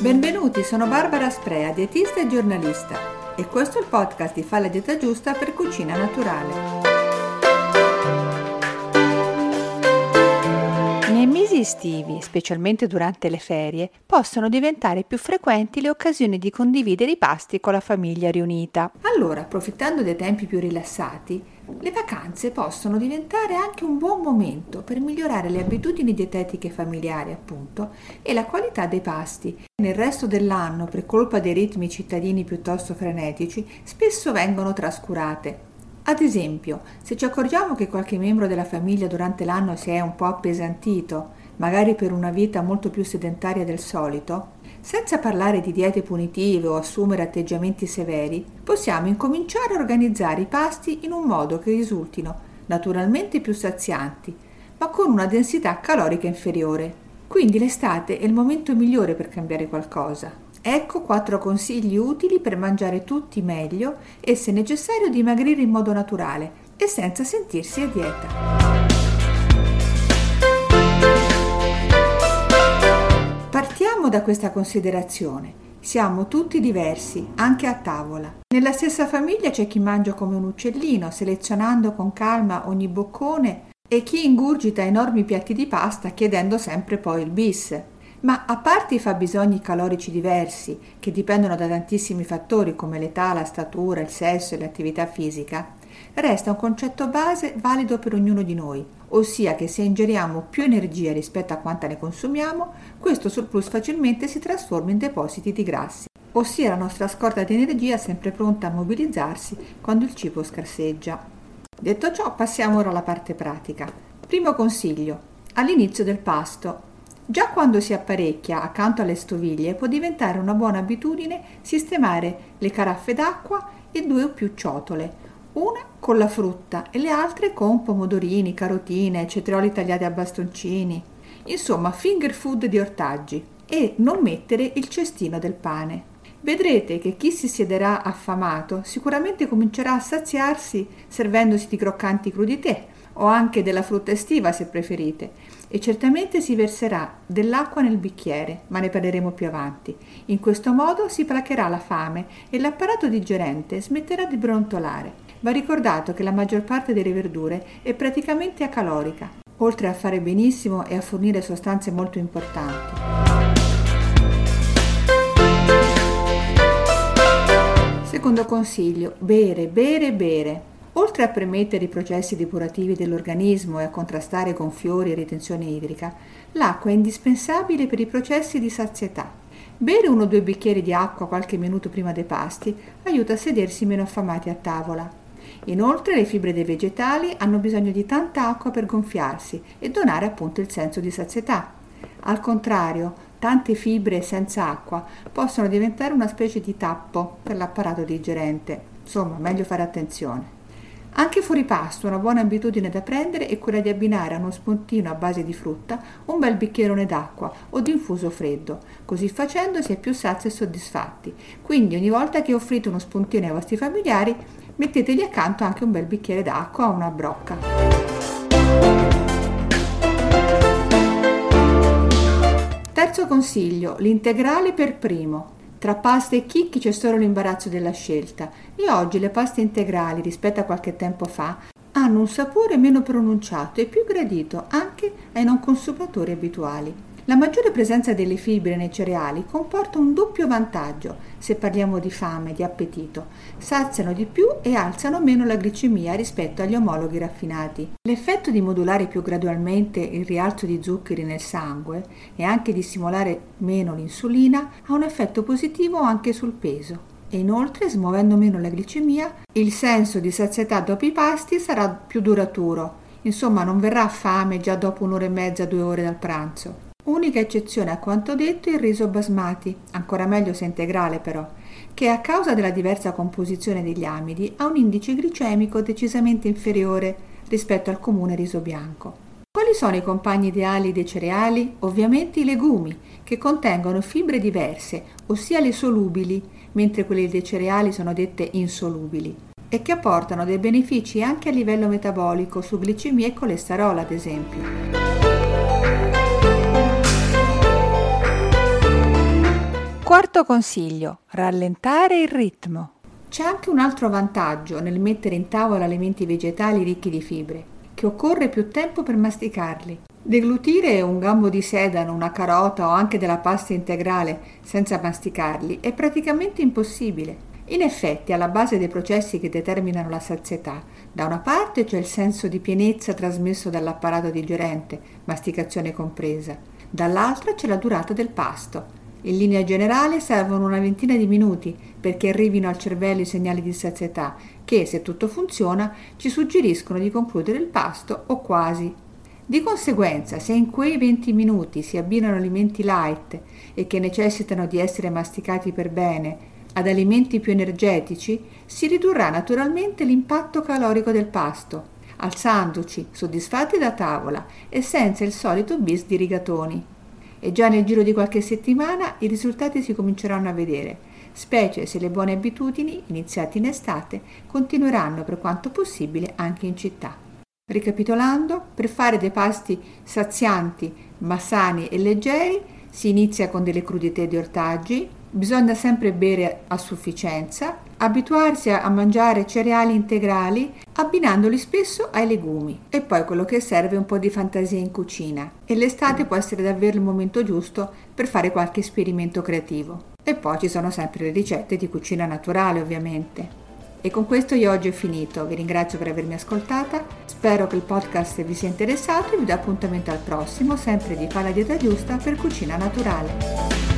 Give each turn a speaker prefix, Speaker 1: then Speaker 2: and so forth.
Speaker 1: Benvenuti, sono Barbara Sprea, dietista e giornalista e questo è il podcast di Fa la dieta giusta per cucina naturale. Estivi, specialmente durante le ferie, possono diventare più frequenti le occasioni di condividere i pasti con la famiglia riunita. Allora, approfittando dei tempi più rilassati, le vacanze possono diventare anche un buon momento per migliorare le abitudini dietetiche familiari, appunto, e la qualità dei pasti. Nel resto dell'anno, per colpa dei ritmi cittadini piuttosto frenetici, spesso vengono trascurate. Ad esempio, se ci accorgiamo che qualche membro della famiglia durante l'anno si è un po' appesantito, magari per una vita molto più sedentaria del solito, senza parlare di diete punitive o assumere atteggiamenti severi, possiamo incominciare a organizzare i pasti in un modo che risultino naturalmente più sazianti, ma con una densità calorica inferiore. Quindi l'estate è il momento migliore per cambiare qualcosa. Ecco quattro consigli utili per mangiare tutti meglio e se necessario dimagrire in modo naturale e senza sentirsi a dieta. Partiamo da questa considerazione. Siamo tutti diversi, anche a tavola. Nella stessa famiglia c'è chi mangia come un uccellino, selezionando con calma ogni boccone, e chi ingurgita enormi piatti di pasta chiedendo sempre poi il bis. Ma a parte i fabbisogni calorici diversi, che dipendono da tantissimi fattori come l'età, la statura, il sesso e l'attività fisica, resta un concetto base valido per ognuno di noi, ossia che se ingeriamo più energia rispetto a quanta ne consumiamo, questo surplus facilmente si trasforma in depositi di grassi, ossia la nostra scorta di energia sempre pronta a mobilizzarsi quando il cibo scarseggia. Detto ciò, passiamo ora alla parte pratica. Primo consiglio. All'inizio del pasto Già quando si apparecchia accanto alle stoviglie può diventare una buona abitudine sistemare le caraffe d'acqua e due o più ciotole, una con la frutta e le altre con pomodorini, carotine, cetrioli tagliati a bastoncini, insomma finger food di ortaggi e non mettere il cestino del pane. Vedrete che chi si siederà affamato sicuramente comincerà a saziarsi servendosi di croccanti crudité o anche della frutta estiva se preferite e certamente si verserà dell'acqua nel bicchiere, ma ne parleremo più avanti. In questo modo si placherà la fame e l'apparato digerente smetterà di brontolare. Va ricordato che la maggior parte delle verdure è praticamente acalorica, oltre a fare benissimo e a fornire sostanze molto importanti. Secondo consiglio, bere, bere, bere. Oltre a premettere i processi depurativi dell'organismo e a contrastare gonfiori e ritenzione idrica, l'acqua è indispensabile per i processi di sazietà. Bere uno o due bicchieri di acqua qualche minuto prima dei pasti aiuta a sedersi meno affamati a tavola. Inoltre le fibre dei vegetali hanno bisogno di tanta acqua per gonfiarsi e donare appunto il senso di sazietà. Al contrario, tante fibre senza acqua possono diventare una specie di tappo per l'apparato digerente. Insomma, meglio fare attenzione. Anche fuori pasto una buona abitudine da prendere è quella di abbinare a uno spuntino a base di frutta un bel bicchierone d'acqua o di infuso freddo. Così facendo si è più sazi e soddisfatti. Quindi ogni volta che offrite uno spuntino ai vostri familiari mettetegli accanto anche un bel bicchiere d'acqua o una brocca. Terzo consiglio, l'integrale per primo. Tra pasta e chicchi c'è solo l'imbarazzo della scelta e oggi le paste integrali rispetto a qualche tempo fa hanno un sapore meno pronunciato e più gradito anche ai non consumatori abituali. La maggiore presenza delle fibre nei cereali comporta un doppio vantaggio se parliamo di fame, di appetito. Saziano di più e alzano meno la glicemia rispetto agli omologhi raffinati. L'effetto di modulare più gradualmente il rialzo di zuccheri nel sangue e anche di stimolare meno l'insulina ha un effetto positivo anche sul peso. E inoltre, smuovendo meno la glicemia, il senso di sazietà dopo i pasti sarà più duraturo. Insomma, non verrà fame già dopo un'ora e mezza, due ore dal pranzo. Unica eccezione a quanto detto è il riso basmati, ancora meglio se integrale però, che a causa della diversa composizione degli amidi ha un indice glicemico decisamente inferiore rispetto al comune riso bianco. Quali sono i compagni ideali dei cereali? Ovviamente i legumi, che contengono fibre diverse, ossia le solubili, mentre quelle dei cereali sono dette insolubili, e che apportano dei benefici anche a livello metabolico su glicemia e colesterolo, ad esempio. Quarto consiglio, rallentare il ritmo. C'è anche un altro vantaggio nel mettere in tavola alimenti vegetali ricchi di fibre, che occorre più tempo per masticarli. Deglutire un gambo di sedano, una carota o anche della pasta integrale senza masticarli è praticamente impossibile. In effetti, alla base dei processi che determinano la sazietà, da una parte c'è il senso di pienezza trasmesso dall'apparato digerente, masticazione compresa, dall'altra c'è la durata del pasto, in linea generale servono una ventina di minuti perché arrivino al cervello i segnali di sazietà che, se tutto funziona, ci suggeriscono di concludere il pasto o quasi. Di conseguenza, se in quei 20 minuti si abbinano alimenti light e che necessitano di essere masticati per bene ad alimenti più energetici, si ridurrà naturalmente l'impatto calorico del pasto, alzandoci soddisfatti da tavola e senza il solito bis di rigatoni e già nel giro di qualche settimana i risultati si cominceranno a vedere, specie se le buone abitudini, iniziate in estate, continueranno per quanto possibile anche in città. Ricapitolando, per fare dei pasti sazianti ma sani e leggeri si inizia con delle crudité di ortaggi, bisogna sempre bere a sufficienza, abituarsi a mangiare cereali integrali abbinandoli spesso ai legumi e poi quello che serve un po' di fantasia in cucina e l'estate può essere davvero il momento giusto per fare qualche esperimento creativo. E poi ci sono sempre le ricette di cucina naturale ovviamente. E con questo io oggi ho finito, vi ringrazio per avermi ascoltata, spero che il podcast vi sia interessato e vi do appuntamento al prossimo, sempre di Fa la dieta giusta per cucina naturale.